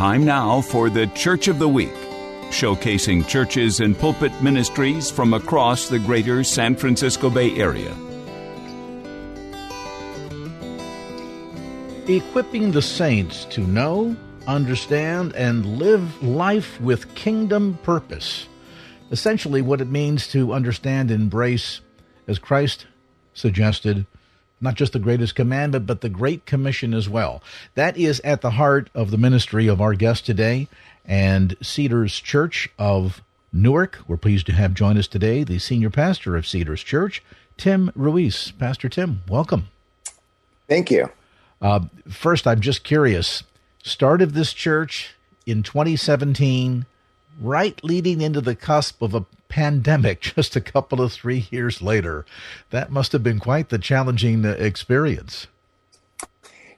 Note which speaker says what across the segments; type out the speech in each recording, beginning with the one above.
Speaker 1: Time now for the Church of the Week, showcasing churches and pulpit ministries from across the greater San Francisco Bay Area.
Speaker 2: Equipping the saints to know, understand, and live life with kingdom purpose. Essentially, what it means to understand and embrace, as Christ suggested, not just the greatest commandment, but the Great Commission as well. That is at the heart of the ministry of our guest today and Cedars Church of Newark. We're pleased to have join us today the senior pastor of Cedars Church, Tim Ruiz. Pastor Tim, welcome.
Speaker 3: Thank you.
Speaker 2: Uh, first, I'm just curious. Start of this church in 2017, right leading into the cusp of a pandemic just a couple of three years later. That must have been quite the challenging uh, experience.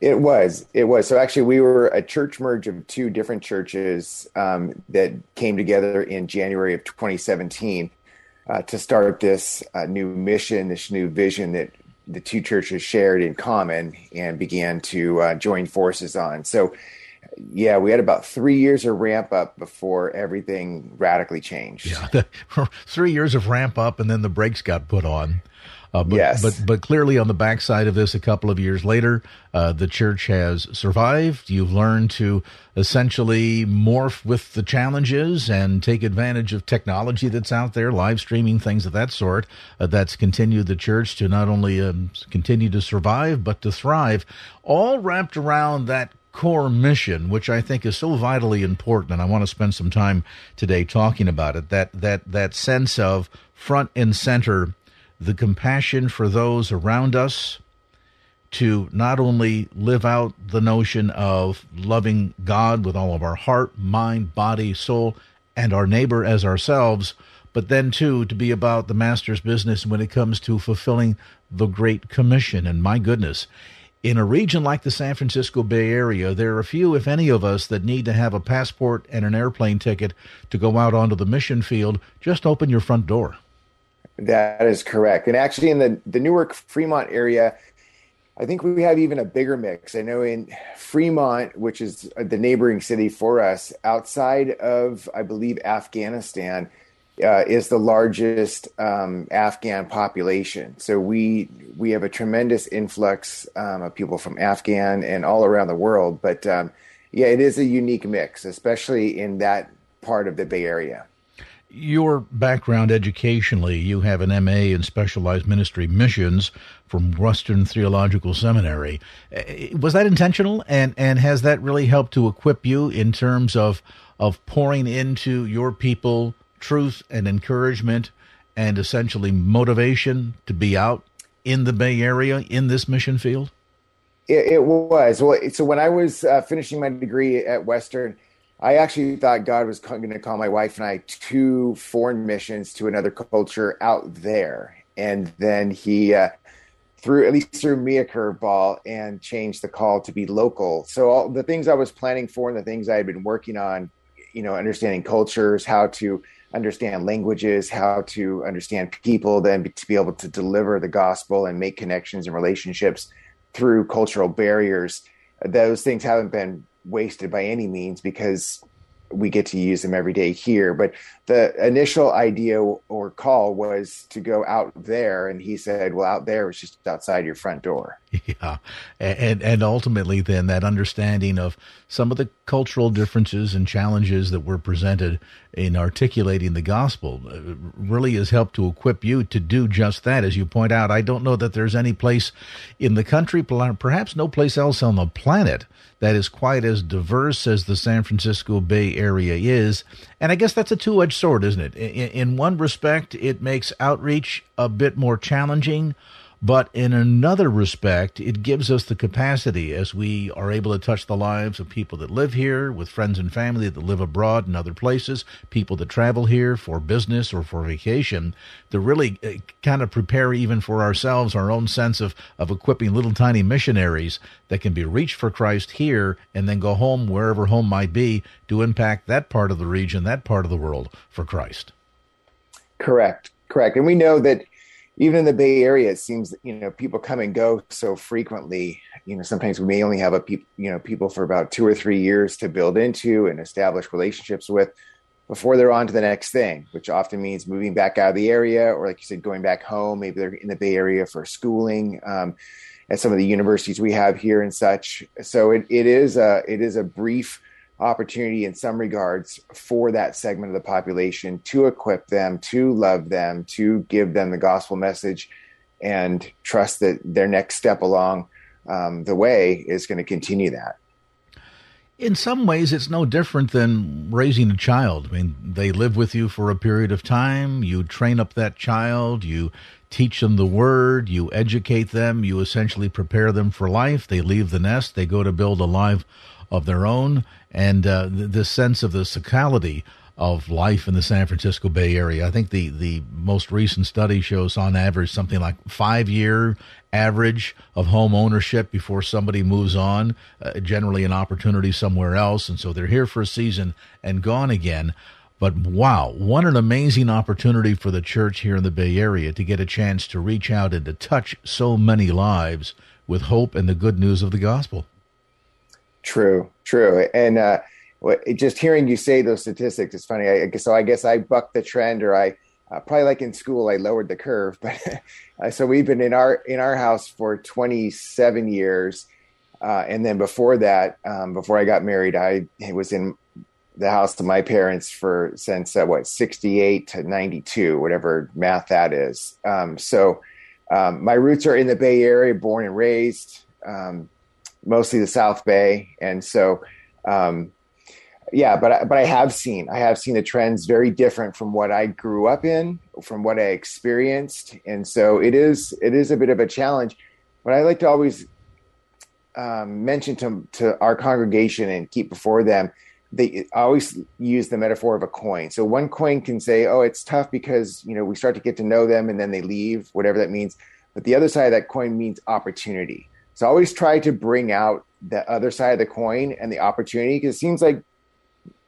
Speaker 3: It was. It was. So actually, we were a church merge of two different churches um, that came together in January of 2017 uh, to start this uh, new mission, this new vision that the two churches shared in common and began to uh, join forces on. So yeah, we had about three years of ramp up before everything radically changed.
Speaker 2: Yeah, three years of ramp up, and then the brakes got put on. Uh, but,
Speaker 3: yes.
Speaker 2: but but clearly on the backside of this, a couple of years later, uh, the church has survived. You've learned to essentially morph with the challenges and take advantage of technology that's out there, live streaming things of that sort. Uh, that's continued the church to not only um, continue to survive but to thrive, all wrapped around that core mission, which I think is so vitally important, and I want to spend some time today talking about it. That that that sense of front and center, the compassion for those around us, to not only live out the notion of loving God with all of our heart, mind, body, soul, and our neighbor as ourselves, but then too to be about the master's business when it comes to fulfilling the Great Commission. And my goodness, in a region like the San Francisco Bay Area, there are few, if any, of us that need to have a passport and an airplane ticket to go out onto the mission field. Just open your front door.
Speaker 3: That is correct. And actually, in the, the Newark Fremont area, I think we have even a bigger mix. I know in Fremont, which is the neighboring city for us, outside of, I believe, Afghanistan, uh, is the largest um, Afghan population. So we we have a tremendous influx um, of people from Afghan and all around the world. But um, yeah, it is a unique mix, especially in that part of the Bay Area.
Speaker 2: Your background educationally, you have an MA in specialized ministry missions from Western Theological Seminary. Eh, was that intentional, and and has that really helped to equip you in terms of of pouring into your people? Truth and encouragement and essentially motivation to be out in the Bay Area in this mission field?
Speaker 3: It, it was. Well, so when I was uh, finishing my degree at Western, I actually thought God was going to call my wife and I to foreign missions to another culture out there. And then he uh, threw, at least threw me a curveball and changed the call to be local. So all the things I was planning for and the things I had been working on, you know, understanding cultures, how to understand languages, how to understand people, then to be able to deliver the gospel and make connections and relationships through cultural barriers. Those things haven't been wasted by any means because we get to use them every day here. But the initial idea or call was to go out there, and he said, "Well, out there is just outside your front door."
Speaker 2: Yeah, and and ultimately, then that understanding of some of the cultural differences and challenges that were presented in articulating the gospel uh, really has helped to equip you to do just that. As you point out, I don't know that there's any place in the country, perhaps no place else on the planet, that is quite as diverse as the San Francisco Bay Area is. And I guess that's a two edged sword, isn't it? In, in one respect, it makes outreach a bit more challenging But in another respect, it gives us the capacity as we are able to touch the lives of people that live here, with friends and family that live abroad in other places, people that travel here for business or for vacation, to really uh, kind of prepare even for ourselves our own sense of, of equipping little tiny missionaries that can be reached for Christ here and then go home, wherever home might be, to impact that part of the region, that part of the world for Christ.
Speaker 3: Correct. Correct. And we know that even in the Bay Area, it seems that, you know, people come and go so frequently. You know, sometimes we may only have a people, you know, people for about two or three years to build into and establish relationships with before they're on to the next thing, which often means moving back out of the area, or like you said, going back home. Maybe they're in the Bay Area for schooling um, at some of the universities we have here and such. So it, it is a it is a brief opportunity in some regards for that segment of the population to equip them, to love them, to give them the gospel message, and trust that their next step along um, the way is going to continue that.
Speaker 2: In some ways, it's no different than raising a child. I mean, they live with you for a period of time. You train up that child. You teach them the word. You educate them. You essentially prepare them for life. They leave the nest. They go to build a life of their own and uh, this sense of the sacrality of life in the San Francisco Bay Area. I think the, the most recent study shows on average something like five year average of home ownership before somebody moves on, uh, generally an opportunity somewhere else. And so they're here for a season and gone again. But wow, what an amazing opportunity for the church here in the Bay Area to get a chance to reach out and to touch so many lives with hope and the good news of the gospel.
Speaker 3: True, true. And uh, just hearing you say those statistics is funny. I, so I guess I bucked the trend, or I uh, probably like in school I lowered the curve. But uh, so we've been in our in our house for 27 years, uh, and then before that, um, before I got married, I was in the house to my parents for since uh, what 68 to 92, whatever math that is. Um, so um, my roots are in the Bay Area, born and raised. Um, mostly the South Bay, and so um, yeah. But but I have seen I have seen the trends very different from what I grew up in, from what I experienced, and so it is it is a bit of a challenge. But I like to always um, mention to to our congregation and keep before them. They always use the metaphor of a coin. So one coin can say, "Oh, it's tough because you know we start to get to know them and then they leave, whatever that means." But the other side of that coin means opportunity. So I always try to bring out the other side of the coin and the opportunity because it seems like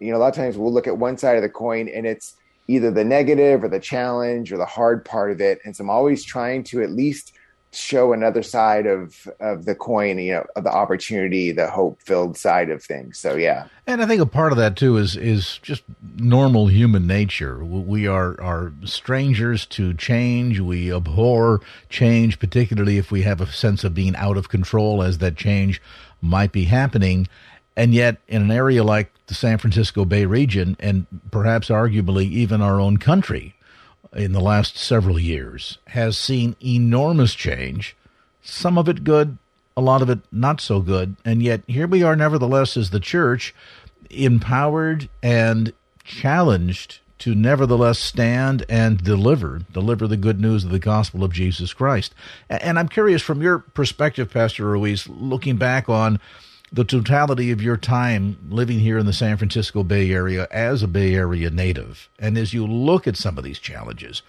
Speaker 3: you know a lot of times we'll look at one side of the coin and it's either the negative or the challenge or the hard part of it. And so i'm always trying to at least show another side of of the coin you know of the opportunity the hope filled side of things. So yeah.
Speaker 2: And i think a part of that too is is just normal human nature. We are are strangers to change. We abhor change particularly if we have a sense of being out of control as that change might be happening. And yet in an area like the San Francisco Bay region and perhaps arguably even our own country in the last several years has seen enormous change, some of it good, a lot of it not so good. And yet here we are, nevertheless, as the church, empowered and challenged to nevertheless stand and deliver, deliver the good news of the gospel of Jesus Christ. And I'm curious from your perspective, Pastor Ruiz, looking back on the totality of your time living here in the San Francisco Bay Area as a Bay Area native, and as you look at some of these challenges,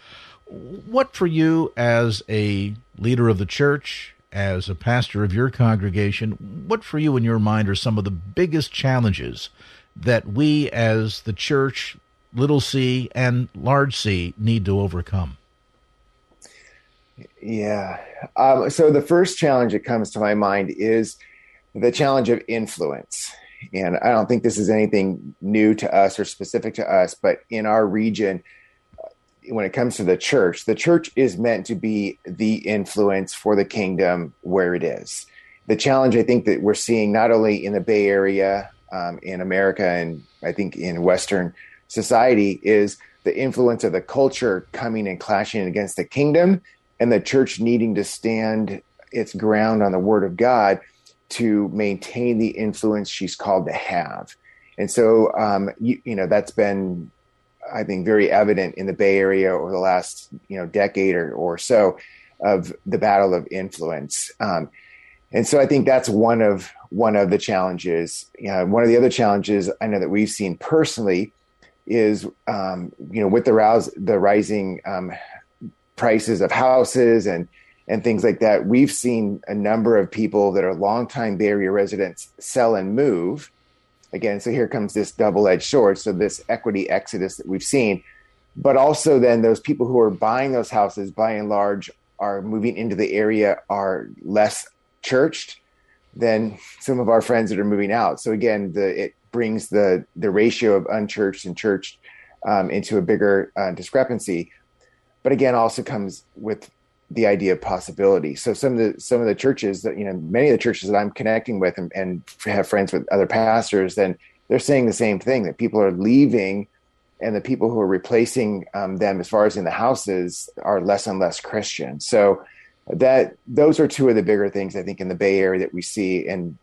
Speaker 2: what for you as a leader of the church, as a pastor of your congregation, what for you in your mind are some of the biggest challenges that we as the church, little c and large c, need to overcome?
Speaker 3: Yeah. Um, so the first challenge that comes to my mind is the challenge of influence. And I don't think this is anything new to us or specific to us, but in our region, when it comes to the church, the church is meant to be the influence for the kingdom where it is. The challenge I think that we're seeing not only in the Bay Area, um, in America, and I think in Western society is the influence of the culture coming and clashing against the kingdom, and the church needing to stand its ground on the word of God to maintain the influence she's called to have. And so, um, you, you, know, that's been, I think, very evident in the Bay Area over the last, you know, decade or, or so. of the battle of influence. Um, and so I think that's one of one of the challenges. You know, one of the other challenges I know that we've seen personally is um, you know with the rouse the rising um, prices of houses and and things like that. We've seen a number of people that are longtime Bay Area residents sell and move. Again, so here comes this double edged sword. So this equity exodus that we've seen, but also then those people who are buying those houses, by and large, are moving into the area are less churched than some of our friends that are moving out. So again, the it brings the the ratio of unchurched and churched um, into a bigger uh, discrepancy. But again, also comes with the idea of possibility. So some of the some of the churches that you know, many of the churches that I'm connecting with and, and have friends with other pastors, then they're saying the same thing that people are leaving, and the people who are replacing um, them, as far as in the houses, are less and less Christian. So that those are two of the bigger things I think in the Bay Area that we see and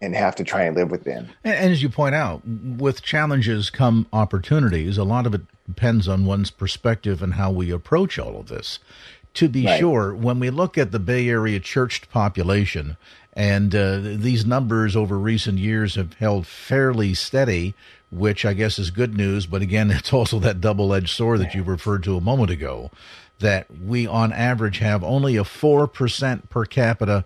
Speaker 3: and have to try and live within.
Speaker 2: And, and as you point out, with challenges come opportunities. A lot of it depends on one's perspective and how we approach all of this. To be right. sure, when we look at the Bay Area church population, and uh, these numbers over recent years have held fairly steady, which I guess is good news. But again, it's also that double edged sword that you referred to a moment ago that we on average have only a 4% per capita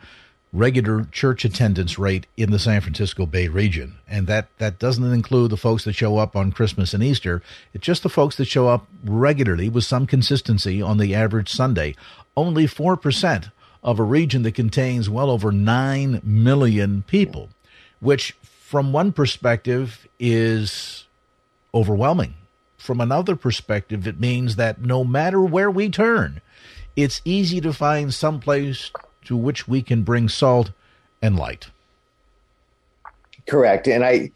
Speaker 2: regular church attendance rate in the San Francisco Bay region. And that, that doesn't include the folks that show up on Christmas and Easter. It's just the folks that show up regularly with some consistency on the average Sunday. Only 4% of a region that contains well over 9 million people, which from one perspective is overwhelming from another perspective, it means that no matter where we turn, it's easy to find some place to which we can bring salt and light.
Speaker 3: Correct, and I,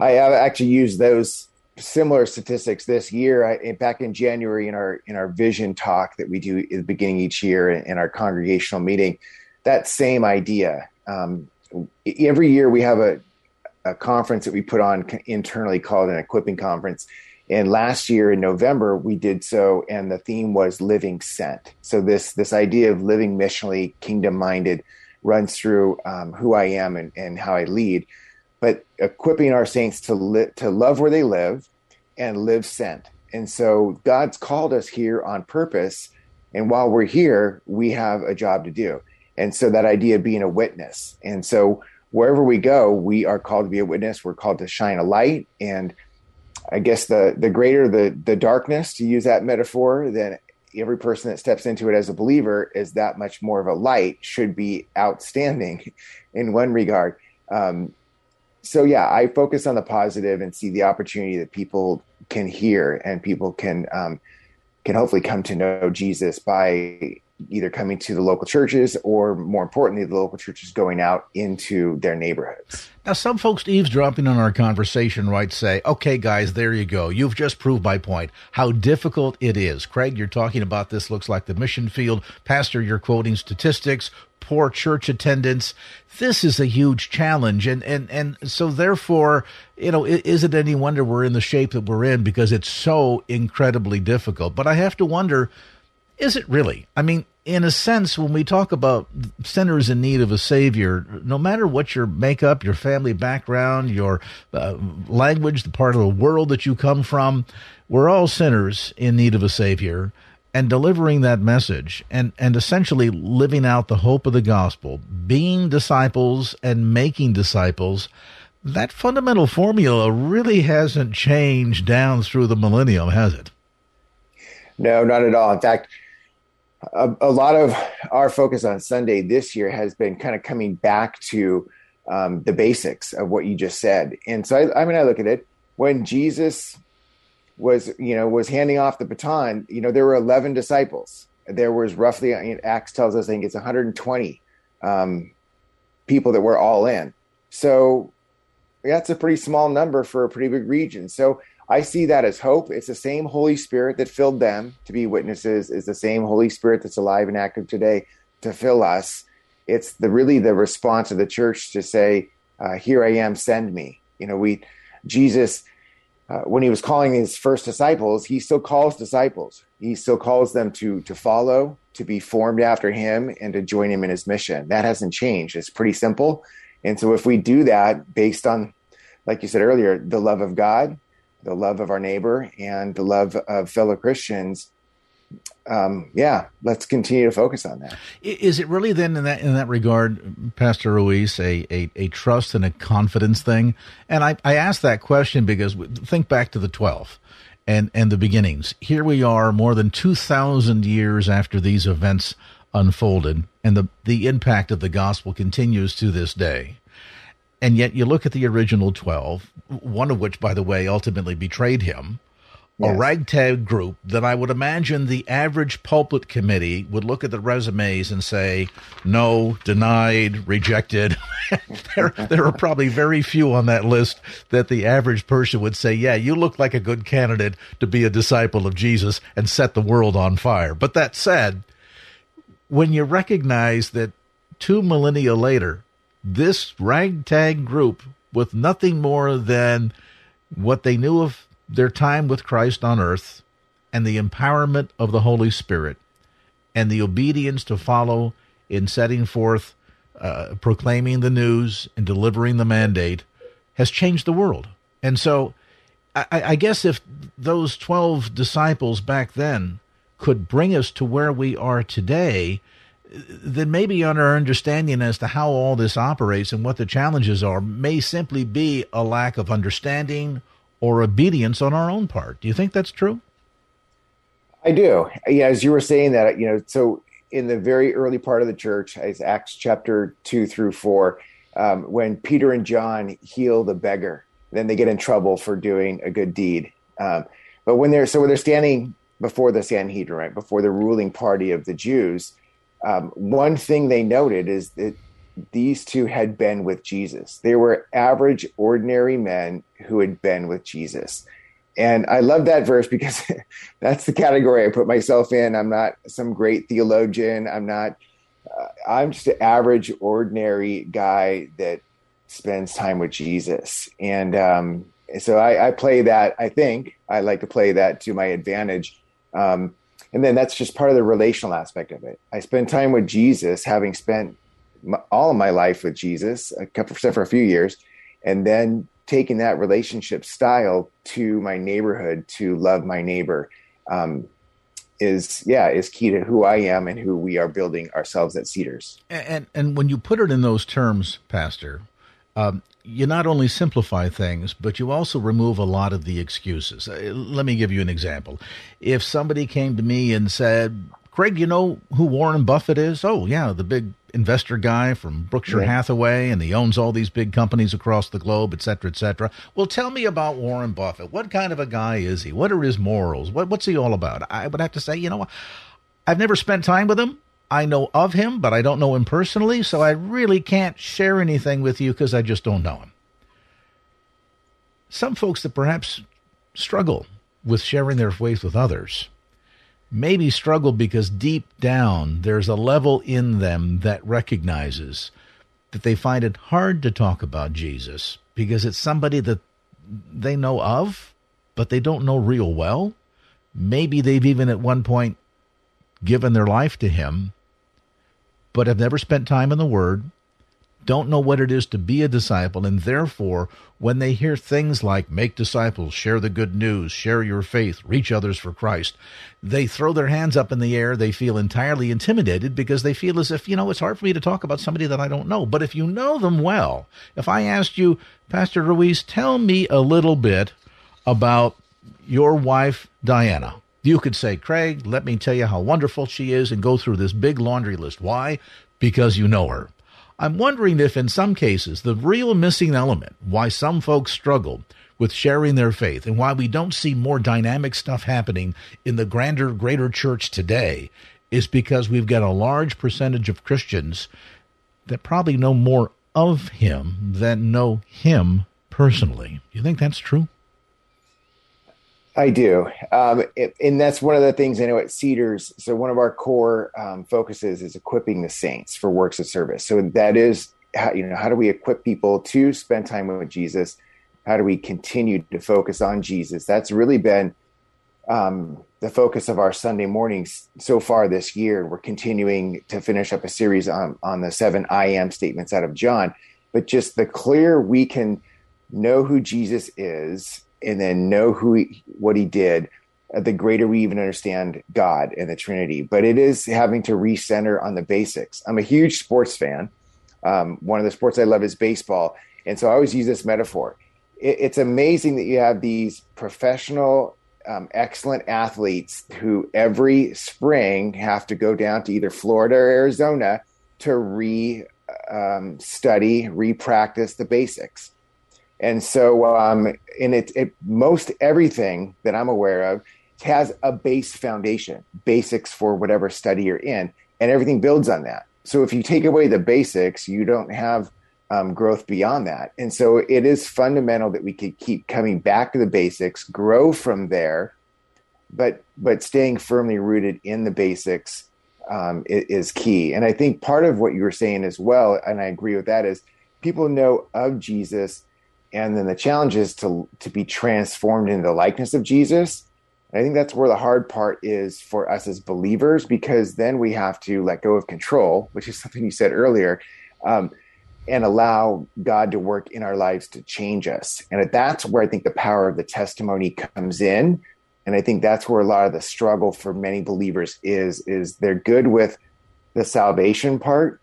Speaker 3: I have actually used those similar statistics this year. I, back in January in our in our vision talk that we do at the beginning each year in our congregational meeting, that same idea. Um, every year we have a a conference that we put on internally called an equipping conference and last year in November, we did so, and the theme was living sent. So this this idea of living missionally, kingdom minded, runs through um, who I am and, and how I lead. But equipping our saints to li- to love where they live and live sent. And so God's called us here on purpose. And while we're here, we have a job to do. And so that idea of being a witness. And so wherever we go, we are called to be a witness. We're called to shine a light and I guess the the greater the the darkness, to use that metaphor, then every person that steps into it as a believer is that much more of a light. Should be outstanding, in one regard. Um, so yeah, I focus on the positive and see the opportunity that people can hear and people can um, can hopefully come to know Jesus by either coming to the local churches or more importantly the local churches going out into their neighborhoods.
Speaker 2: Now some folks eavesdropping on our conversation right say okay guys there you go. You've just proved my point. How difficult it is. Craig you're talking about this looks like the mission field. Pastor you're quoting statistics. Poor church attendance. This is a huge challenge. And and and so therefore you know is it any wonder we're in the shape that we're in because it's so incredibly difficult? But i have to wonder is it really? I mean, in a sense, when we talk about sinners in need of a savior, no matter what your makeup, your family background, your uh, language, the part of the world that you come from, we're all sinners in need of a savior. And delivering that message and, and essentially living out the hope of the gospel, being disciples and making disciples, that fundamental formula really hasn't changed down through the millennium, has it?
Speaker 3: No, not at all. In fact, a, a, lot of our focus on Sunday this year has been kind of coming back to um, the basics of what you just said. And so, I, I, mean, I look at it when Jesus was, you know, was handing off the baton. You know, there were eleven disciples. There was roughly, Acts tells us, I think it's 120 um, people that were all in. So that's a pretty small number for a pretty big region. So I see that as hope. It's the same Holy Spirit that filled them to be witnesses, is the same Holy Spirit that's alive and active today to fill us. It's the really the response of the church to say, uh, "Here I am, send me." You know, we Jesus uh, when he was calling his first disciples, he still calls disciples. He still calls them to to follow, to be formed after him, and to join him in his mission. That hasn't changed. It's pretty simple. And so, if we do that based on, like you said earlier, the love of God, the love of our neighbor, and the love of fellow Christians, um, yeah, let's continue to focus on that.
Speaker 2: Is it really then in that in that regard, Pastor Ruiz, a, a, a trust and a confidence thing? And I, I ask that question because think back to the twelve and and the beginnings. Here we are, more than two thousand years after these events unfolded, and the the impact of the gospel continues to this day. And yet, you look at the original twelve, one of which, by the way, ultimately betrayed him Yes. a ragtag group that I would imagine the average pulpit committee would look at the resumes and say, no, denied, rejected. there, there are probably very few on that list that the average person would say, yeah, you look like a good candidate to be a disciple of Jesus and set the world on fire. But that said, when you recognize that two millennia later, this ragtag group with nothing more than what they knew of their time with Christ on earth and the empowerment of the Holy Spirit and the obedience to follow in setting forth, uh, proclaiming the news and delivering the mandate has changed the world. And so I, I guess if those 12 disciples back then could bring us to where we are today, then maybe on our understanding as to how all this operates and what the challenges are may simply be a lack of understanding or obedience on our own part. Do you think that's true?
Speaker 3: I do. Yeah, as you were saying that, you know, so in the very early part of the church, as Acts chapter two through four, um, when Peter and John heal the beggar, then they get in trouble for doing a good deed. Um, but when they're so when they're standing before the Sanhedrin, right before the ruling party of the Jews, um, one thing they noted is that these two had been with Jesus. They were average, ordinary men who had been with Jesus. And I love that verse because that's the category I put myself in. I'm not some great theologian. I'm not, uh, I'm just an average, ordinary guy that spends time with Jesus. And um, so I, I, play that, I think I like to play that to my advantage. Um, and then that's just part of the relational aspect of it. I spend time with Jesus, having spent my, all of my life with Jesus, except for a few years, and then taking that relationship style to my neighborhood to love my neighbor um, is yeah is key to who I am and who we are building ourselves at Cedars.
Speaker 2: And and, and when you put it in those terms, Pastor, um, you not only simplify things, but you also remove a lot of the excuses. Uh, let me give you an example. If somebody came to me and said, Craig, you know who Warren Buffett is? Oh, yeah, the big investor guy from Berkshire yeah. Hathaway, and he owns all these big companies across the globe, et cetera, et cetera. Well, tell me about Warren Buffett. What kind of a guy is he? What are his morals? What, what's he all about? I would have to say, you know, I've never spent time with him. I know of him, but I don't know him personally, so I really can't share anything with you because I just don't know him. Some folks that perhaps struggle with sharing their faith with others maybe struggle because deep down there's a level in them that recognizes that they find it hard to talk about Jesus because it's somebody that they know of, but they don't know real well. Maybe they've even at one point given their life to him, but have never spent time in the Word, don't know what it is to be a disciple, and therefore, when they hear things like make disciples, share the good news, share your faith, reach others for Christ, they throw their hands up in the air. They feel entirely intimidated because they feel as if, you know, it's hard for me to talk about somebody that I don't know. But if you know them well, if I asked you, Pastor Ruiz, tell me a little bit about your wife, Diana. You could say, Craig, let me tell you how wonderful she is and go through this big laundry list. Why? Because you know her. I'm wondering if, in some cases, the real missing element, why some folks struggle with sharing their faith and why we don't see more dynamic stuff happening in the grander, greater church today, is because we've got a large percentage of Christians that probably know more of him than know him personally. Do you think that's true?
Speaker 3: I do. Um, it, and that's one of the things I know at Cedars. So, one of our core um, focuses is equipping the saints for works of service. So, that is, how, you know, how do we equip people to spend time with Jesus? How do we continue to focus on Jesus? That's really been um, the focus of our Sunday mornings so far this year. We're continuing to finish up a series on, on the seven I am statements out of John. But just the clear we can know who Jesus is and then know who he, what he did, uh, the greater we even understand God and the Trinity. But it is having to recenter on the basics. I'm a huge sports fan. Um, one of the sports I love is baseball. And so I always use this metaphor. It, it's amazing that you have these professional um, excellent athletes who every spring have to go down to either Florida or Arizona to re um, study, re practice the basics. And so, um, in it, it, most everything that I'm aware of has a base foundation, basics for whatever study you're in, and everything builds on that. So if you take away the basics, you don't have um, growth beyond that. And so it is fundamental that we could keep coming back to the basics, grow from there, but but staying firmly rooted in the basics um, is, key. And I think part of what you were saying as well, and I agree with that, is people know of Jesus, and then the challenge is to to be transformed into the likeness of Jesus. And I think that's where the hard part is for us as believers, because then we have to let go of control, which is something you said earlier. Um, and allow God to work in our lives to change us. And that's where I think the power of the testimony comes in. And I think that's where a lot of the struggle for many believers is, is they're good with the salvation part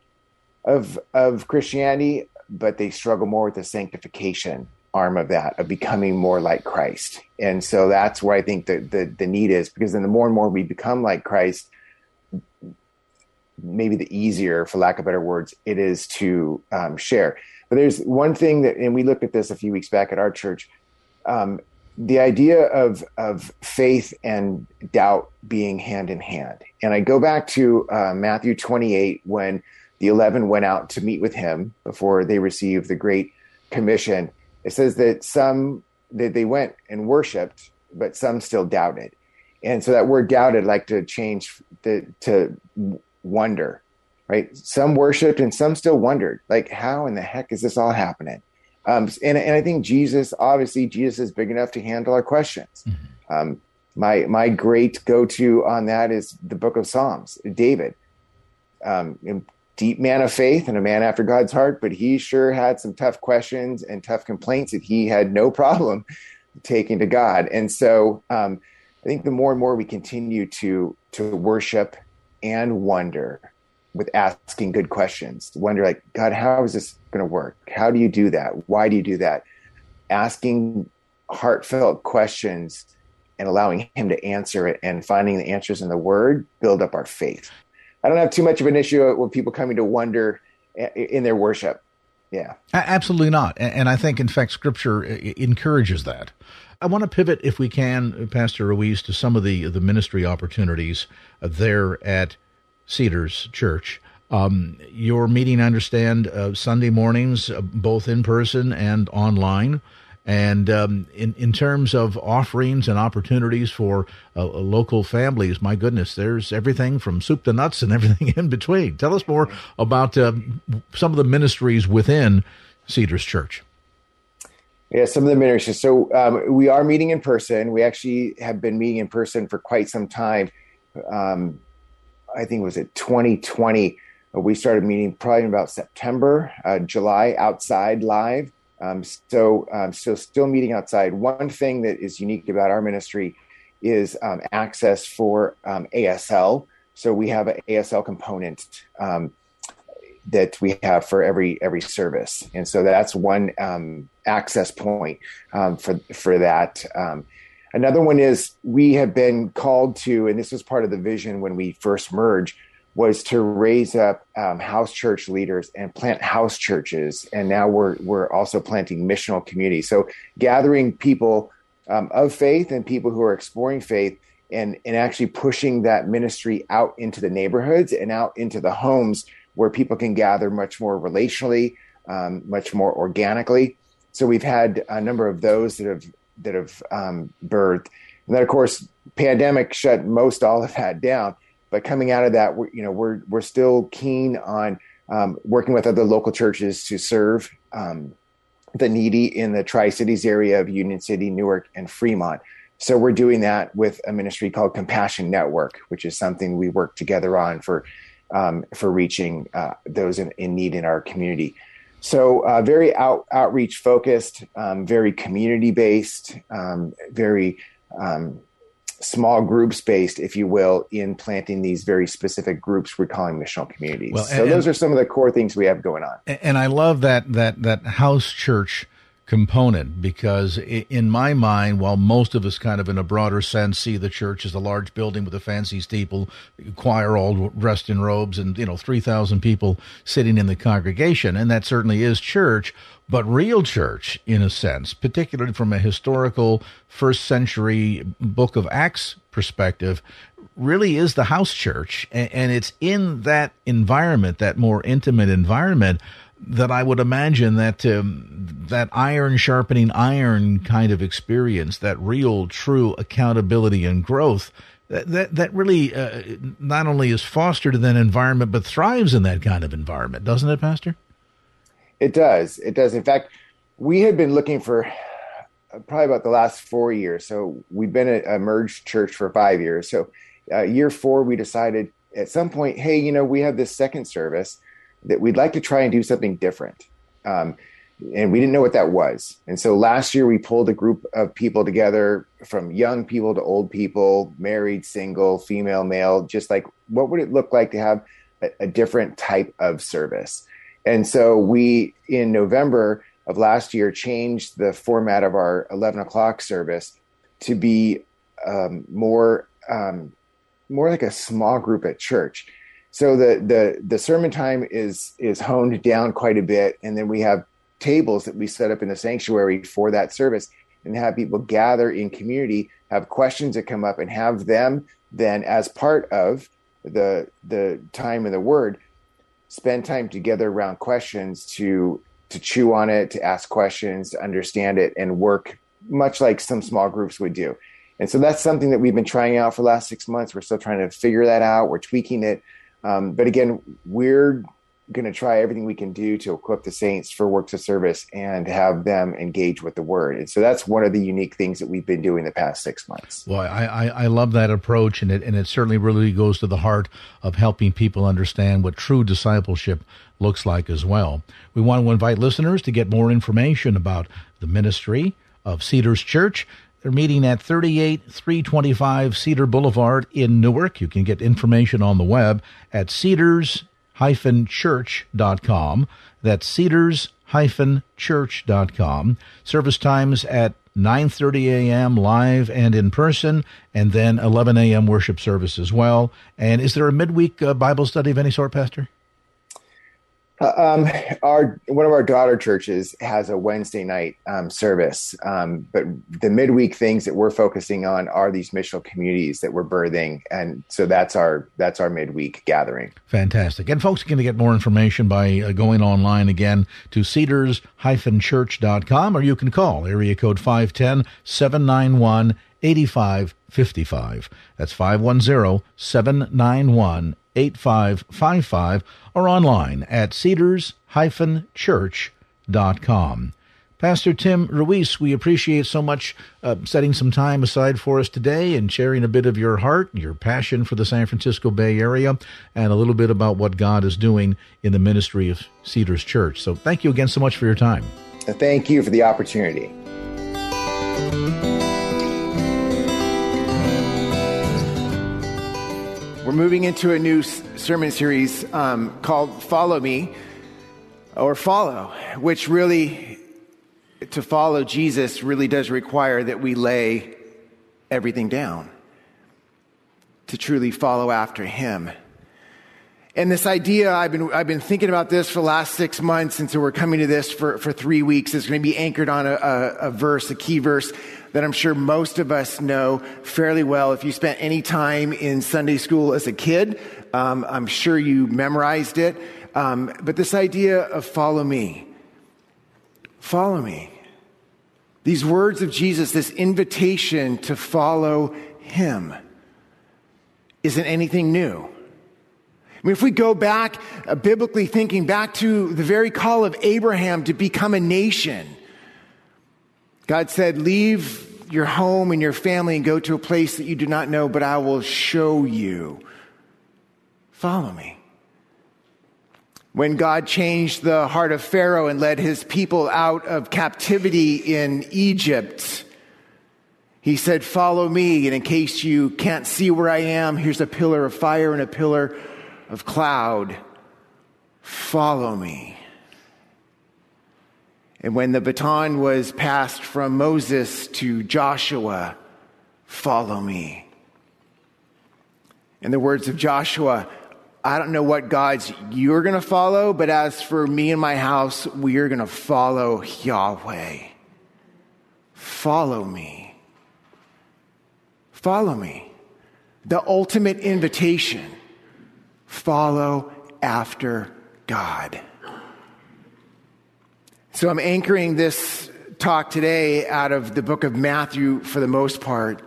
Speaker 3: of, of Christianity, but they struggle more with the sanctification arm of that, of becoming more like Christ. And so that's where I think the, the, the need is because then the more and more we become like Christ, maybe the easier, for lack of better words, it is to um, share. But there's one thing that, and we looked at this a few weeks back at our church. Um, the idea of of faith and doubt being hand in hand, and I go back to uh, Matthew 28 when the eleven went out to meet with him before they received the great commission. It says that some that they went and worshipped, but some still doubted, and so that word doubted like to change the, to wonder, right? Some worshipped and some still wondered, like, how in the heck is this all happening? Um, and, and I think Jesus, obviously, Jesus is big enough to handle our questions. Mm-hmm. Um, my my great go to on that is the Book of Psalms, David, um, deep man of faith and a man after God's heart, but he sure had some tough questions and tough complaints that he had no problem taking to God. And so um, I think the more and more we continue to to worship and wonder with asking good questions. Wonder like, God, how is this going to work? How do you do that? Why do you do that? Asking heartfelt questions and allowing him to answer it and finding the answers in the word build up our faith. I don't have too much of an issue with people coming to wonder in their worship. Yeah.
Speaker 2: Absolutely not. And I think, in fact, scripture encourages that. I want to pivot, if we can, Pastor Ruiz, to some of the, the ministry opportunities there at Cedars Church. Um, you're meeting, I understand, uh, Sunday mornings, uh, both in person and online. And um, in in terms of offerings and opportunities for uh, local families, my goodness, there's everything from soup to nuts and everything in between. Tell us more about uh, some of the ministries within Cedars Church.
Speaker 3: Yeah, some of the ministries. So um, we are meeting in person. We actually have been meeting in person for quite some time. Um, I think it was it 2020. Uh, we started meeting probably in about September, uh, July, outside live. Um, so, um, so still meeting outside. One thing that is unique about our ministry is um, access for um, ASL. So we have an ASL component um, that we have for every every service, and so that's one um, access point um, for for that. Um, another one is we have been called to, and this was part of the vision when we first merged, was to raise up um, house church leaders and plant house churches, and now we're we're also planting missional communities. So gathering people um, of faith and people who are exploring faith. And, and actually pushing that ministry out into the neighborhoods and out into the homes where people can gather much more relationally, um, much more organically. So we've had a number of those that have that have um, birthed, and then of course, pandemic shut most all of that down. But coming out of that, we're, you know, we're we're still keen on um, working with other local churches to serve um, the needy in the Tri Cities area of Union City, Newark, and Fremont. So we're doing that with a ministry called Compassion Network, which is something we work together on for um, for reaching uh, those in, in, need in our community. So uh, very out, outreach focused, um, very community based, um, very um, small groups based, if you will, in planting these very specific groups we're calling missional communities. Well, and, so those are some of the core things we have going on.
Speaker 2: And I love that that that house church component because in my mind while most of us kind of in a broader sense see the church as a large building with a fancy steeple choir all dressed in robes and you know 3000 people sitting in the congregation and that certainly is church but real church in a sense particularly from a historical first century book of acts perspective really is the house church. And it's in that environment that more intimate environment that I would imagine that um, that iron sharpening iron kind of experience, that real, true accountability and growth, that that, that really uh, not only is fostered in that environment, but thrives in that kind of environment, doesn't it, Pastor?
Speaker 3: It does. It does. In fact, we had been looking for probably about the last four years. So we've been a, a merged church for five years. So uh, year four, we decided at some point, hey, you know, we have this second service that we'd like to try and do something different. Um, and we didn't know what that was. And so last year we pulled a group of people together from young people to old people, married, single, female, male, just like what would it look like to have a, a different type of service? And so we, in November of last year, changed the format of our 11 o'clock service to be um, more, um, more like a small group at church so the the the sermon time is is honed down quite a bit and then we have tables that we set up in the sanctuary for that service and have people gather in community have questions that come up and have them then as part of the the time in the word spend time together around questions to to chew on it to ask questions to understand it and work much like some small groups would do. And so that's something that we've been trying out for the last six months. We're still trying to figure that out. We're tweaking it um, but again, we're going to try everything we can do to equip the saints for works of service and have them engage with the word. And so that's one of the unique things that we've been doing the past six months.
Speaker 2: Well, I, I, I love that approach, and it, and it certainly really goes to the heart of helping people understand what true discipleship looks like as well. We want to invite listeners to get more information about the ministry of Cedars Church. They're meeting at 38325 Cedar Boulevard in Newark. You can get information on the web at cedars-church.com. That's cedars-church.com. Service times at 9:30 a.m. live and in person, and then 11 a.m. worship service as well. And is there a midweek uh, Bible study of any sort, Pastor?
Speaker 3: Uh, um, our one of our daughter churches has a Wednesday night um, service, um, but the midweek things that we're focusing on are these missional communities that we're birthing, and so that's our that's our midweek gathering.
Speaker 2: Fantastic! And folks can get more information by uh, going online again to cedars-church.com, or you can call area code 510 791 8555. That's 510 791 8555 or online at cedars-church.com. Pastor Tim Ruiz, we appreciate so much uh, setting some time aside for us today and sharing a bit of your heart, your passion for the San Francisco Bay Area, and a little bit about what God is doing in the ministry of Cedars Church. So thank you again so much for your time.
Speaker 3: Thank you for the opportunity. We're moving into a new sermon series um, called Follow Me or Follow, which really, to follow Jesus, really does require that we lay everything down to truly follow after Him. And this idea, I've been, I've been thinking about this for the last six months, and so we're coming to this for, for three weeks. It's going to be anchored on a, a, a verse, a key verse that I'm sure most of us know fairly well. If you spent any time in Sunday school as a kid, um, I'm sure you memorized it. Um, but this idea of follow me, follow me. These words of Jesus, this invitation to follow him, isn't anything new. I mean, if we go back, uh, biblically thinking, back to the very call of Abraham to become a nation, God said, Leave your home and your family and go to a place that you do not know, but I will show you. Follow me. When God changed the heart of Pharaoh and led his people out of captivity in Egypt, he said, Follow me. And in case you can't see where I am, here's a pillar of fire and a pillar of cloud. Follow me. And when the baton was passed from Moses to Joshua, follow me. In the words of Joshua, I don't know what gods you're going to follow, but as for me and my house, we are going to follow Yahweh. Follow me. Follow me. The ultimate invitation follow after God. So I'm anchoring this talk today out of the book of Matthew for the most part.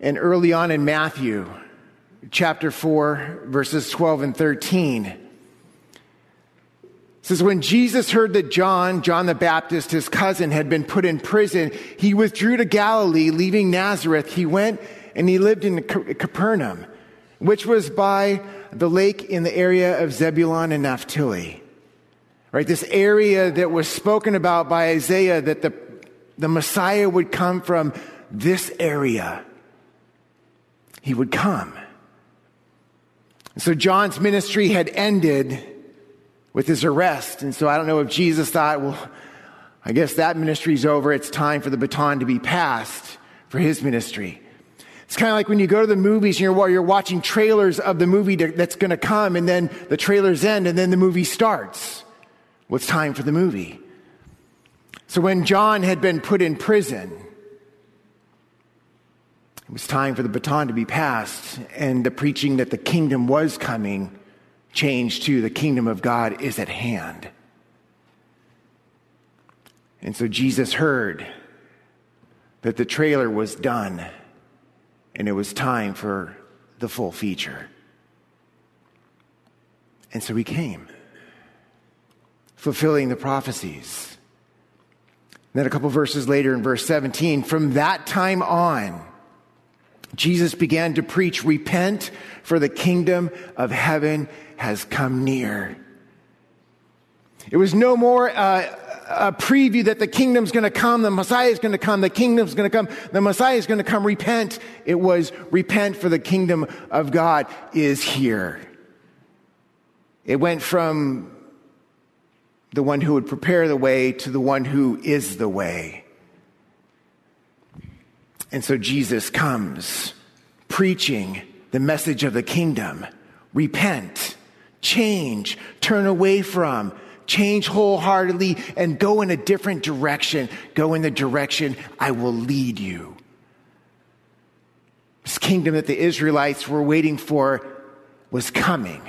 Speaker 3: And early on in Matthew, chapter 4, verses 12 and 13, says, When Jesus heard that John, John the Baptist, his cousin, had been put in prison, he withdrew to Galilee, leaving Nazareth. He went and he lived in Capernaum, which was by the lake in the area of Zebulun and Naphtali Right? This area that was spoken about by Isaiah that the, the Messiah would come from this area. He would come. So John's ministry had ended with his arrest. And so I don't know if Jesus thought, well, I guess that ministry's over. It's time for the baton to be passed for his ministry. It's kind of like when you go to the movies and you're, you're watching trailers of the movie that's going to come, and then the trailers end, and then the movie starts. Well, it's time for the movie. So when John had been put in prison, it was time for the baton to be passed, and the preaching that the kingdom was coming changed to the kingdom of God is at hand. And so Jesus heard that the trailer was done and it was time for the full feature. And so he came fulfilling the prophecies. then a couple verses later in verse 17, from that time on, Jesus began to preach, Repent, for the kingdom of heaven has come near. It was no more uh, a preview that the kingdom's going to come, the Messiah is going to come, the kingdom's going to come, the Messiah is going to come. Repent. It was repent for the kingdom of God is here. It went from the one who would prepare the way to the one who is the way. And so Jesus comes preaching the message of the kingdom repent, change, turn away from, change wholeheartedly, and go in a different direction. Go in the direction I will lead you. This kingdom that the Israelites were waiting for was coming,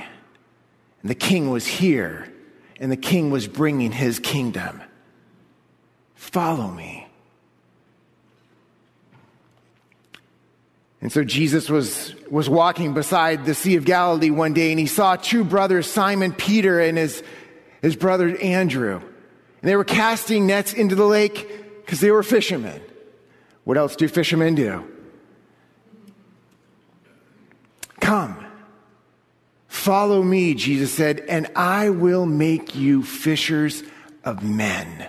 Speaker 3: and the king was here and the king was bringing his kingdom. Follow me. And so Jesus was, was walking beside the Sea of Galilee one day and he saw two brothers, Simon Peter and his, his brother Andrew. And they were casting nets into the lake because they were fishermen. What else do fishermen do? Come. Follow me, Jesus said, and I will make you fishers of men.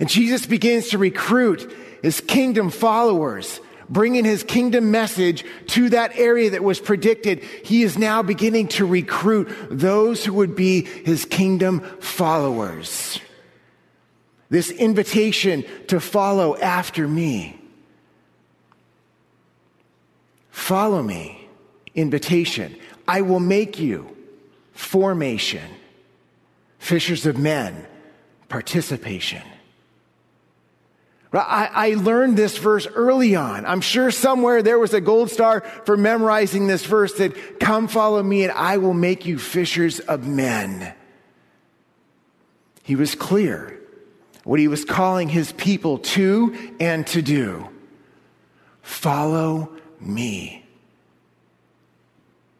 Speaker 3: And Jesus begins to recruit his kingdom followers, bringing his kingdom message to that area that was predicted. He is now beginning to recruit those who would be his kingdom followers. This invitation to follow after me. Follow me invitation. I will make you formation, fishers of men, participation. I, I, learned this verse early on. I'm sure somewhere there was a gold star for memorizing this verse that, Come follow me and I will make you fishers of men. He was clear what he was calling his people to and to do. Follow me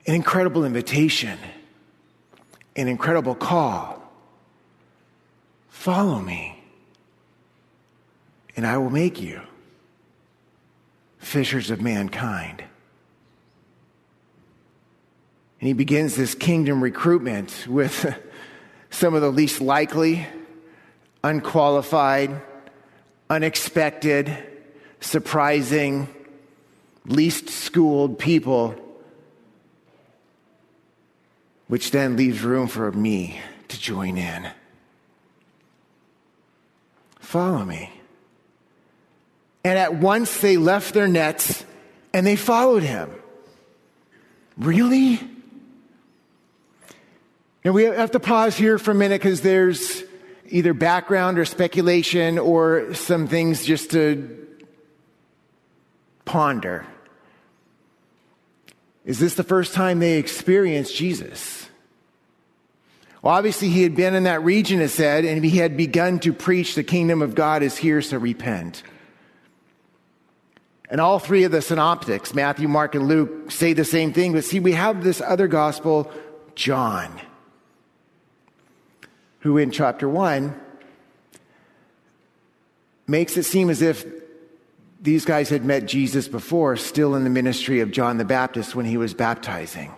Speaker 3: an incredible invitation, an incredible call. Follow me, and I will make you fishers of mankind. And he begins this kingdom recruitment with some of the least likely, unqualified, unexpected, surprising, least schooled people, which then leaves room for me to join in. Follow me. And at once they left their nets and they followed him. Really? And we have to pause here for a minute because there's either background or speculation or some things just to ponder. Is this the first time they experienced Jesus? Well, obviously, he had been in that region, it said, and he had begun to preach the kingdom of God is here, so repent. And all three of the synoptics, Matthew, Mark, and Luke, say the same thing. But see, we have this other gospel, John who in chapter 1 makes it seem as if these guys had met Jesus before, still in the ministry of John the Baptist when he was baptizing.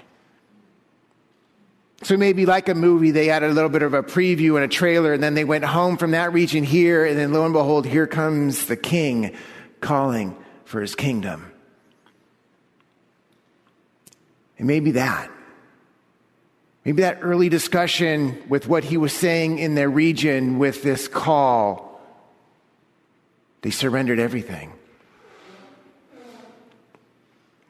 Speaker 3: So maybe like a movie, they had a little bit of a preview and a trailer, and then they went home from that region here, and then lo and behold, here comes the king calling for his kingdom. And maybe that. Maybe that early discussion with what he was saying in their region with this call, they surrendered everything.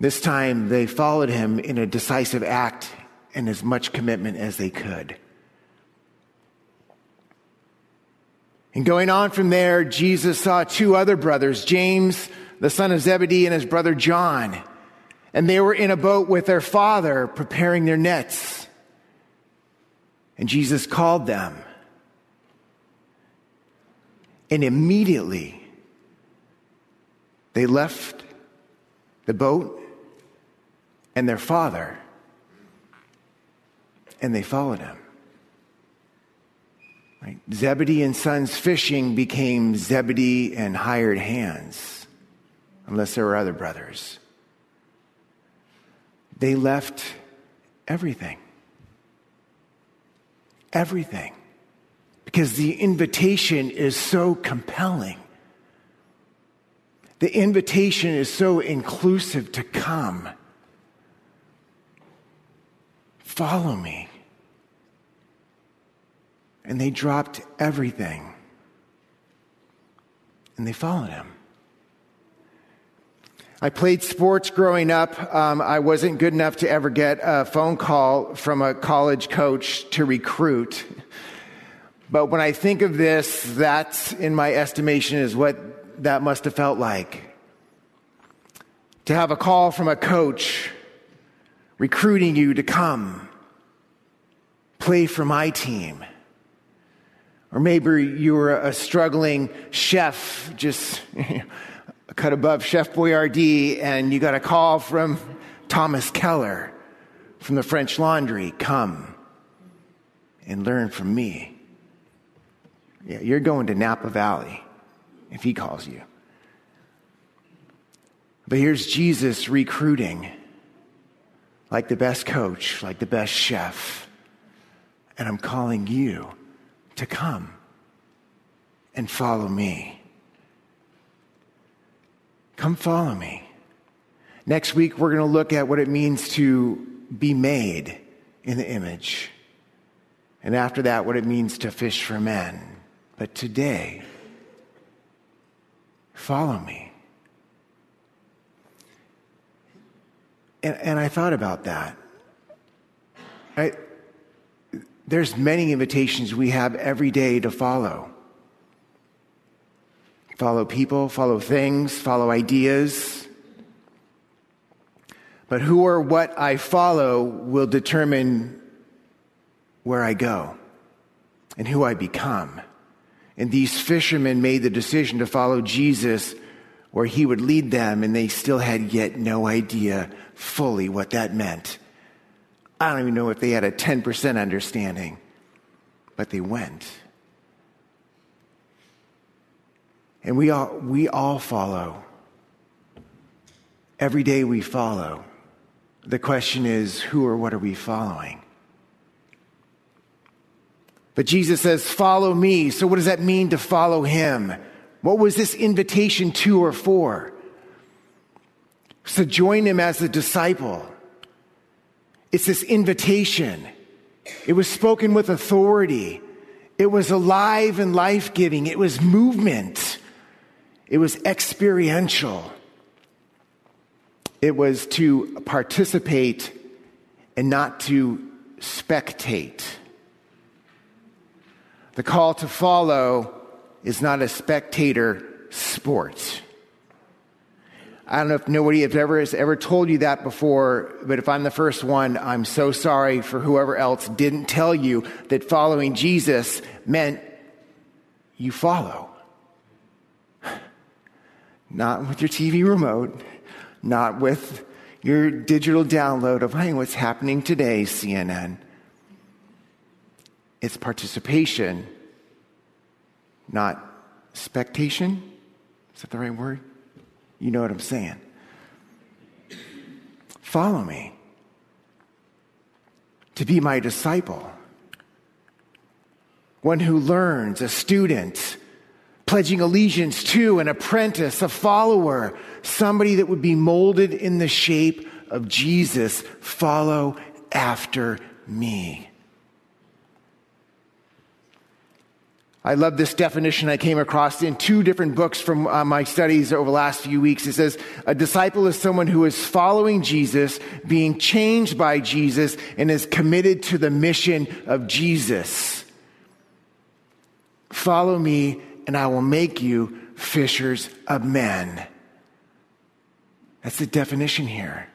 Speaker 3: This time they followed him in a decisive act and as much commitment as they could. And going on from there, Jesus saw two other brothers, James, the son of Zebedee, and his brother John. And they were in a boat with their father preparing their nets. And Jesus called them. And immediately they left the boat and their father and they followed him. Right? Zebedee and sons fishing became Zebedee and hired hands, unless there were other brothers. They left everything everything because the invitation is so compelling. The invitation is so inclusive to come. Follow me. And they dropped everything and they followed him. I played sports growing up. Um, I wasn't good enough to ever get a phone call from a college coach to recruit. But when I think of this, that's, in my estimation, is what that must have felt like. To have a call from a coach recruiting you to come play for my team. Or maybe you were a struggling chef just cut above Chef Boyardee, and you got a call from Thomas Keller from the French Laundry. Come and learn from me. Yeah, you're going to Napa Valley if he calls you. But here's Jesus recruiting like the best coach, like the best chef. And I'm calling you to come and follow me. Come follow me. Next week, we're going to look at what it means to be made in the image. And after that, what it means to fish for men. But today, follow me. And, and I thought about that. I, there's many invitations we have every day to follow follow people, follow things, follow ideas. But who or what I follow will determine where I go and who I become. And these fishermen made the decision to follow Jesus where he would lead them, and they still had yet no idea fully what that meant. I don't even know if they had a 10% understanding, but they went. And we all, we all follow. Every day we follow. The question is, who or what are we following? But Jesus says, Follow me. So, what does that mean to follow him? What was this invitation to or for? So, join him as a disciple. It's this invitation. It was spoken with authority. It was alive and life giving. It was movement. It was experiential. It was to participate and not to spectate. The call to follow is not a spectator sport. I don't know if nobody has ever, has ever told you that before, but if I'm the first one, I'm so sorry for whoever else didn't tell you that following Jesus meant you follow. Not with your TV remote, not with your digital download of, hey, what's happening today, CNN. It's participation, not spectation. Is that the right word? You know what I'm saying. Follow me to be my disciple. One who learns, a student, pledging allegiance to, an apprentice, a follower, somebody that would be molded in the shape of Jesus. Follow after me. I love this definition I came across in two different books from uh, my studies over the last few weeks. It says, a disciple is someone who is following Jesus, being changed by Jesus, and is committed to the mission of Jesus. Follow me, and I will make you fishers of men. That's the definition here.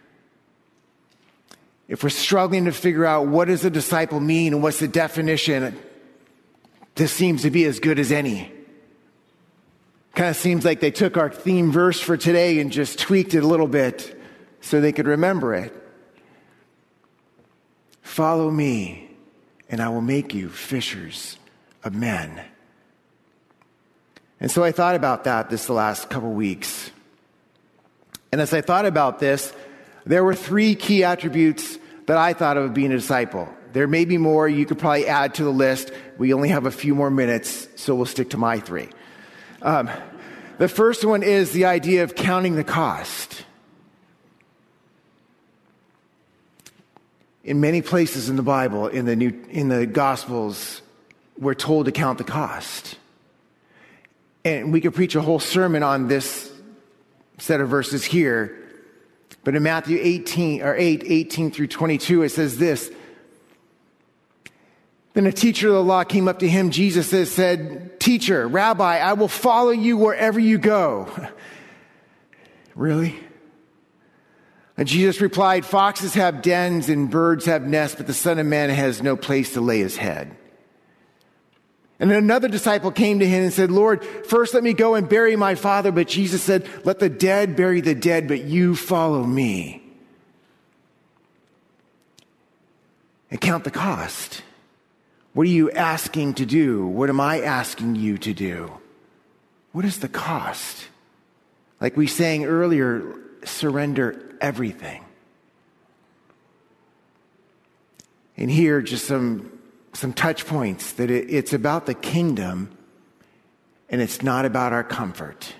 Speaker 3: If we're struggling to figure out what does a disciple mean and what's the definition, this seems to be as good as any. Kind of seems like they took our theme verse for today and just tweaked it a little bit so they could remember it. Follow me, and I will make you fishers of men. And so I thought about that this the last couple weeks. And as I thought about this, there were three key attributes that I thought of being a disciple. There may be more you could probably add to the list. We only have a few more minutes, so we'll stick to my three. Um, the first one is the idea of counting the cost. In many places in the Bible, in the, New, in the Gospels, we're told to count the cost. And we could preach a whole sermon on this set of verses here. But in Matthew 18 or 8, 18 through 22, it says this then a teacher of the law came up to him, Jesus said, Teacher, Rabbi, I will follow you wherever you go. really? And Jesus replied, Foxes have dens and birds have nests, but the Son of Man has no place to lay his head. And another disciple came to him and said, Lord, first let me go and bury my father. But Jesus said, Let the dead bury the dead, but you follow me. And count the cost. What are you asking to do? What am I asking you to do? What is the cost? Like we sang earlier, surrender everything. And here, just some, some touch points that it, it's about the kingdom and it's not about our comfort.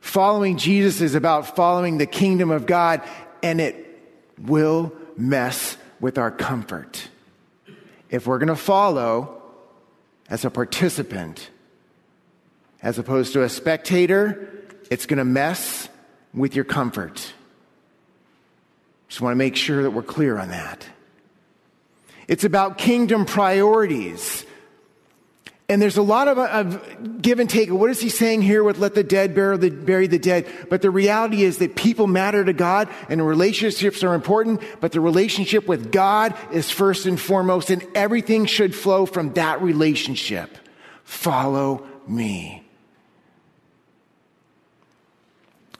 Speaker 3: Following Jesus is about following the kingdom of God, and it will mess with our comfort if we're going to follow as a participant, as opposed to a spectator, it's going to mess with your comfort. Just want to make sure that we're clear on that. It's about kingdom priorities. And there's a lot of, uh, of, give and take. What is he saying here with let the dead bury the, bury the dead? But the reality is that people matter to God and relationships are important, but the relationship with God is first and foremost, and everything should flow from that relationship. Follow me.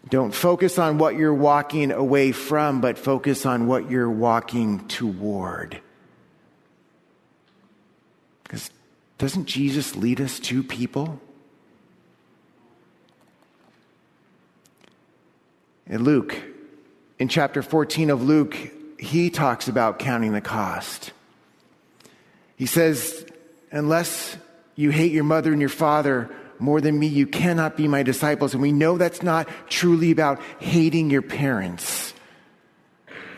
Speaker 3: Don't focus on what you're walking away from, but focus on what you're walking toward. Because doesn't Jesus lead us to people? In Luke, in chapter 14 of Luke, he talks about counting the cost. He says, Unless you hate your mother and your father more than me, you cannot be my disciples. And we know that's not truly about hating your parents.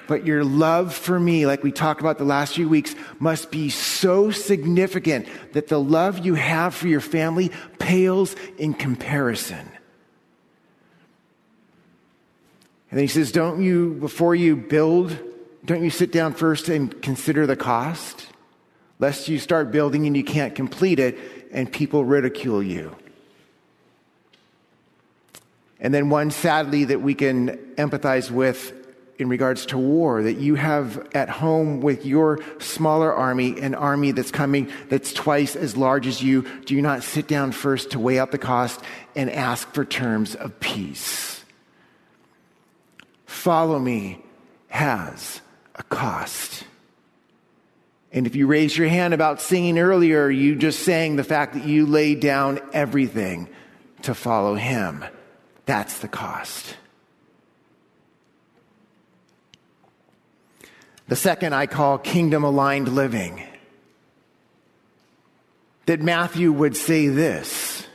Speaker 3: But your love for me, like we talked about the last few weeks, must be so significant that the love you have for your family pales in comparison. And then he says, Don't you, before you build, don't you sit down first and consider the cost? Lest you start building and you can't complete it and people ridicule you. And then one, sadly, that we can empathize with in regards to war, that you have at home with your smaller army, an army that's coming that's twice as large as you. Do you not sit down first to weigh out the cost and ask for terms of peace? Follow me has a cost. And if you raise your hand about singing earlier, you just sang the fact that you laid down everything to follow him. That's the cost. The second I call kingdom aligned living. That Matthew would say this.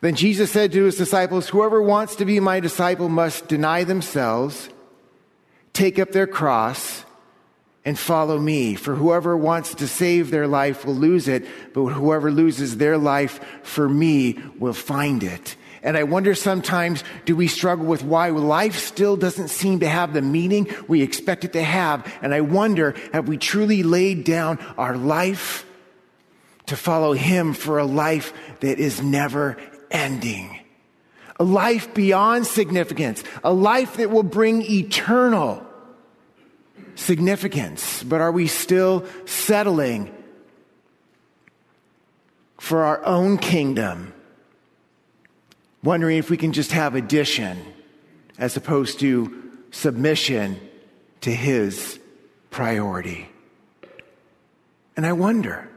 Speaker 3: Then Jesus said to his disciples, Whoever wants to be my disciple must deny themselves, take up their cross, and follow me. For whoever wants to save their life will lose it, but whoever loses their life for me will find it. And I wonder sometimes, do we struggle with why life still doesn't seem to have the meaning we expect it to have? And I wonder, have we truly laid down our life to follow Him for a life that is never ending? A life beyond significance, a life that will bring eternal significance. But are we still settling for our own kingdom? Wondering if we can just have addition as opposed to submission to his priority. And I wonder,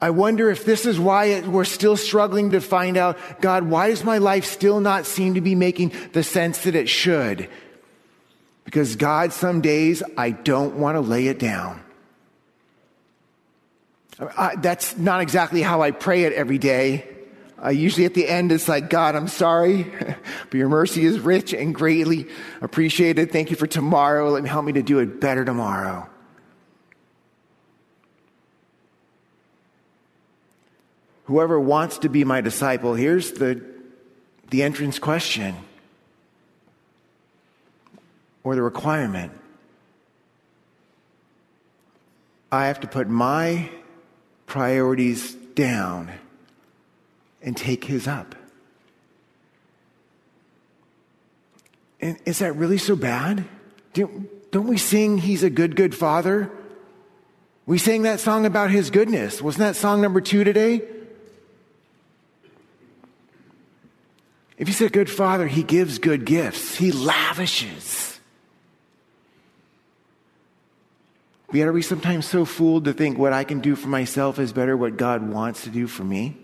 Speaker 3: I wonder if this is why we're still struggling to find out, God, why does my life still not seem to be making the sense that it should? Because God, some days I don't want to lay it down. I, that's not exactly how I pray it every day. Uh, usually at the end, it's like, God, I'm sorry, but your mercy is rich and greatly appreciated. Thank you for tomorrow. Let me help me to do it better tomorrow. Whoever wants to be my disciple, here's the, the entrance question or the requirement. I have to put my priorities down and take his up. And is that really so bad? Don't we sing He's a Good, Good Father? We sang that song about His goodness. Wasn't that song number two today? If He's a good Father, He gives good gifts, He lavishes. Yet are we sometimes so fooled to think what I can do for myself is better what God wants to do for me?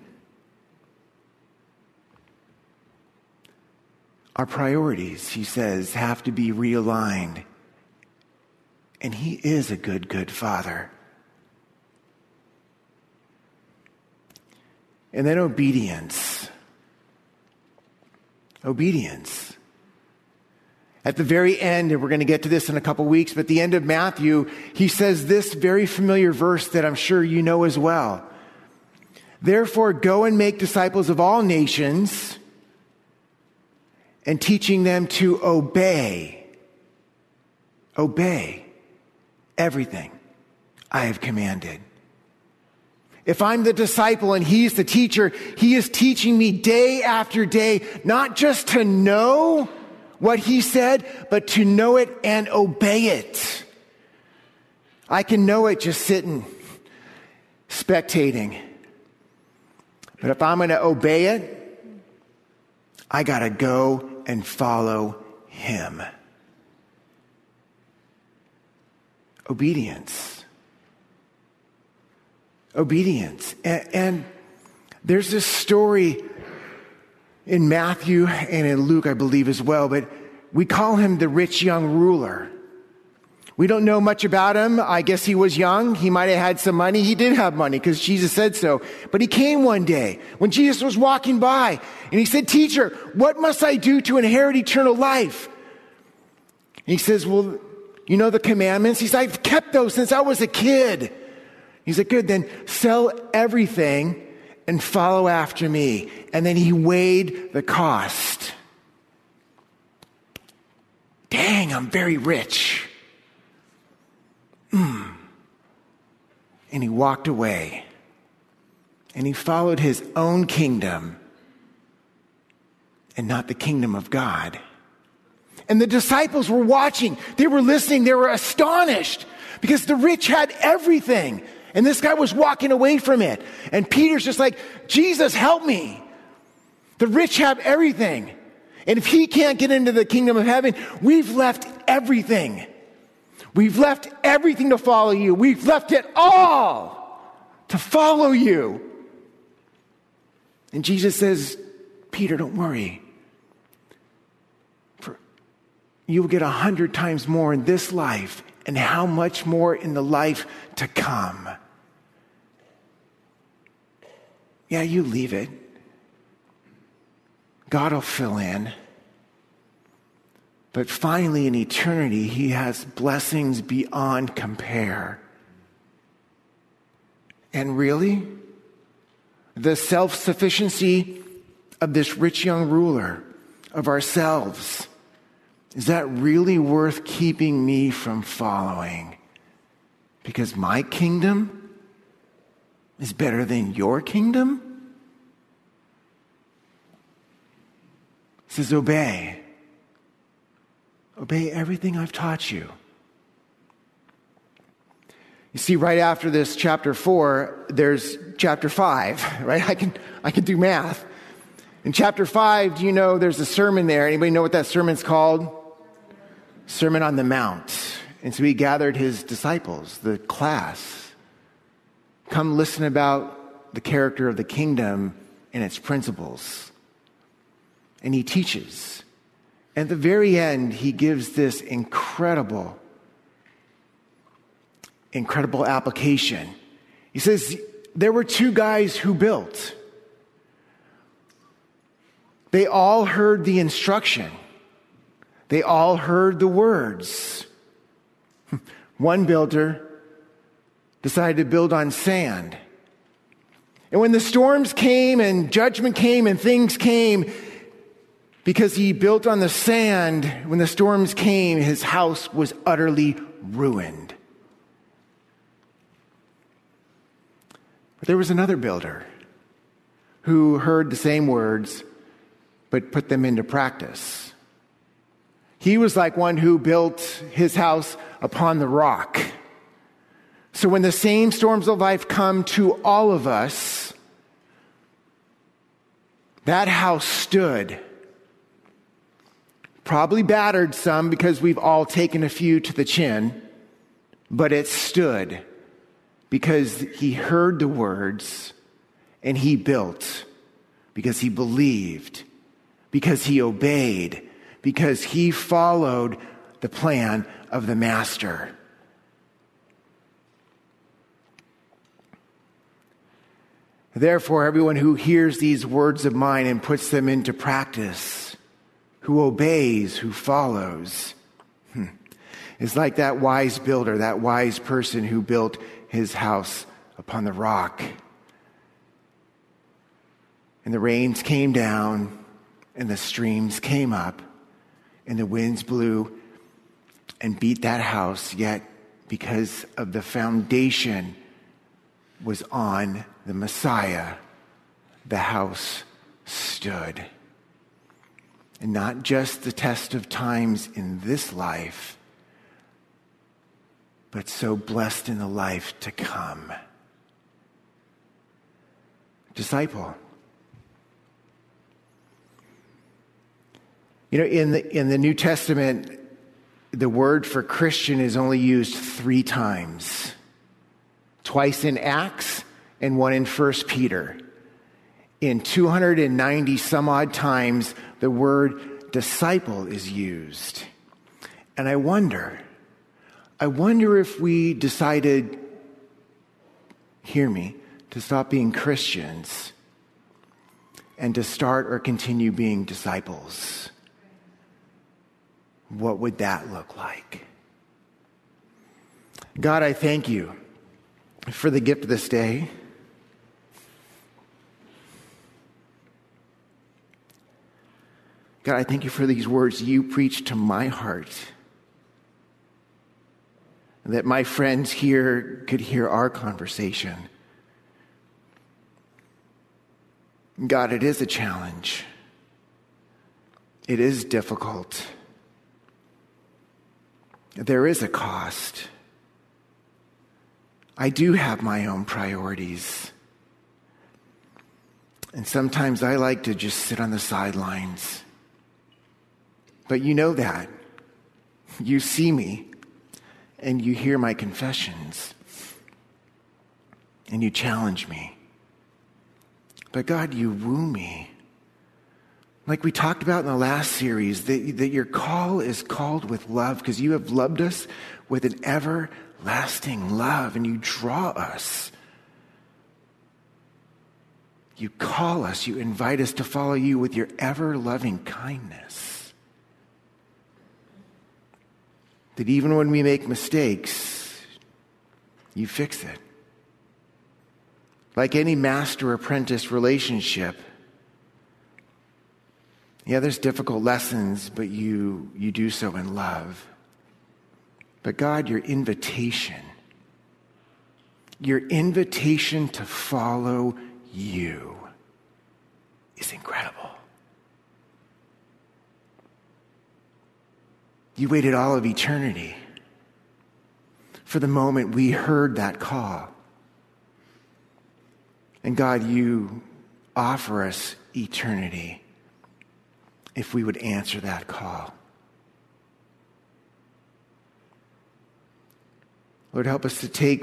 Speaker 3: Our priorities, he says, have to be realigned. And he is a good, good father. And then obedience. Obedience. At the very end, and we're going to get to this in a couple weeks, but at the end of Matthew, he says this very familiar verse that I'm sure you know as well. Therefore, go and make disciples of all nations and teaching them to obey, obey everything I have commanded. If I'm the disciple and he's the teacher, he is teaching me day after day, not just to know what he said, but to know it and obey it. I can know it just sitting, spectating. But if I'm going to obey it, I got to go and follow him. Obedience. Obedience. And, and there's this story in Matthew and in Luke, I believe as well, but we call him the rich young ruler. We don't know much about him. I guess he was young. He might have had some money. He did have money because Jesus said so. But he came one day when Jesus was walking by and he said, Teacher, what must I do to inherit eternal life? And he says, Well, you know the commandments? He's like, I've kept those since I was a kid. He's like, Good, then sell everything and follow after me. And then he weighed the cost. Dang, I'm very rich. Mm. And he walked away. And he followed his own kingdom and not the kingdom of God. And the disciples were watching, they were listening, they were astonished because the rich had everything. And this guy was walking away from it. And Peter's just like, Jesus, help me. The rich have everything. And if he can't get into the kingdom of heaven, we've left everything. We've left everything to follow you. We've left it all to follow you. And Jesus says, Peter, don't worry. For you will get a hundred times more in this life, and how much more in the life to come. Yeah, you leave it. God will fill in. But finally, in eternity, He has blessings beyond compare. And really, the self sufficiency of this rich young ruler, of ourselves, is that really worth keeping me from following? Because my kingdom is better than your kingdom? It says, obey. Obey everything I've taught you. You see, right after this chapter four, there's chapter five, right? I can, I can do math. In chapter five, do you know there's a sermon there? Anybody know what that sermon's called? Sermon on the Mount. And so he gathered his disciples, the class. Come listen about the character of the kingdom and its principles. And he teaches. At the very end, he gives this incredible, incredible application. He says, There were two guys who built. They all heard the instruction, they all heard the words. One builder decided to build on sand. And when the storms came and judgment came and things came, because he built on the sand, when the storms came, his house was utterly ruined. But there was another builder who heard the same words, but put them into practice. He was like one who built his house upon the rock. So when the same storms of life come to all of us, that house stood Probably battered some because we've all taken a few to the chin, but it stood because he heard the words and he built, because he believed, because he obeyed, because he followed the plan of the Master. Therefore, everyone who hears these words of mine and puts them into practice who obeys, who follows. Hmm. It's like that wise builder, that wise person who built his house upon the rock. And the rains came down, and the streams came up, and the winds blew and beat that house, yet because of the foundation was on the Messiah, the house stood and not just the test of times in this life, but so blessed in the life to come. Disciple. You know, in the, in the New Testament, the word for Christian is only used three times twice in Acts and one in First Peter. in 290 some odd times, the word disciple is used. And I wonder, I wonder if we decided, hear me, to stop being Christians and to start or continue being disciples. What would that look like? God, I thank you for the gift of this day. God, I thank you for these words you preached to my heart. That my friends here could hear our conversation. God, it is a challenge. It is difficult. There is a cost. I do have my own priorities. And sometimes I like to just sit on the sidelines. But you know that. You see me and you hear my confessions and you challenge me. But God, you woo me. Like we talked about in the last series, that, that your call is called with love because you have loved us with an everlasting love and you draw us. You call us, you invite us to follow you with your ever loving kindness. That even when we make mistakes, you fix it. Like any master apprentice relationship, yeah, there's difficult lessons, but you, you do so in love. But God, your invitation, your invitation to follow you is incredible. You waited all of eternity for the moment we heard that call. And God, you offer us eternity if we would answer that call. Lord, help us to take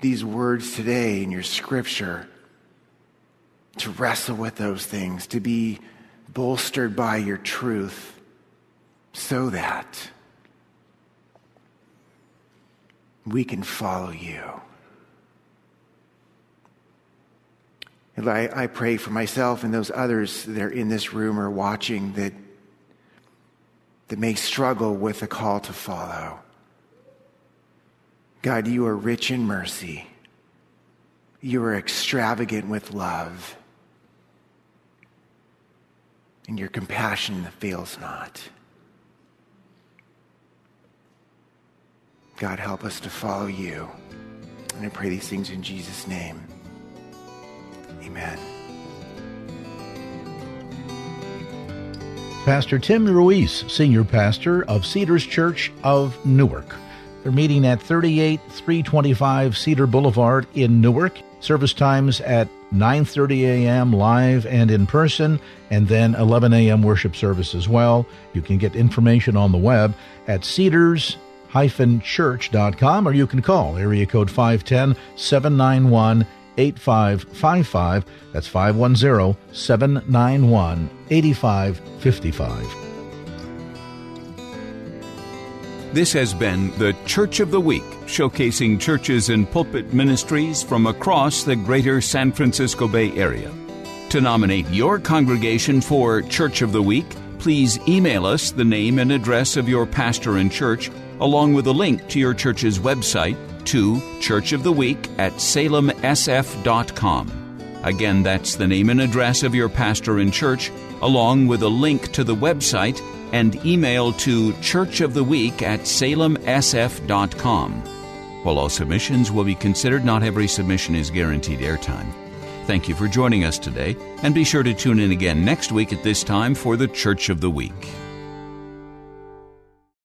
Speaker 3: these words today in your scripture, to wrestle with those things, to be bolstered by your truth, so that we can follow you. And I, I pray for myself and those others that are in this room or watching that, that may struggle with the call to follow. God, you are rich in mercy. You are extravagant with love. And your compassion fails not. God, help us to follow you. And I pray these things in Jesus' name. Amen.
Speaker 2: Pastor Tim Ruiz, Senior Pastor of Cedars Church of Newark. They're meeting at 38325 Cedar Boulevard in Newark. Service times at 9:30 a.m. live and in person and then 11 a.m. worship service as well. You can get information on the web at cedars-church.com or you can call area code 510 791 8555. That's 510 791 8555.
Speaker 1: This has been the Church of the Week, showcasing churches and pulpit ministries from across the greater San Francisco Bay Area. To nominate your congregation for Church of the Week, please email us the name and address of your pastor and church, along with a link to your church's website to Church of the Week at salemsf.com. Again, that's the name and address of your pastor and church, along with a link to the website and email to churchoftheweek at salemsf.com. While all submissions will be considered, not every submission is guaranteed airtime. Thank you for joining us today, and be sure to tune in again next week at this time for the Church of the Week.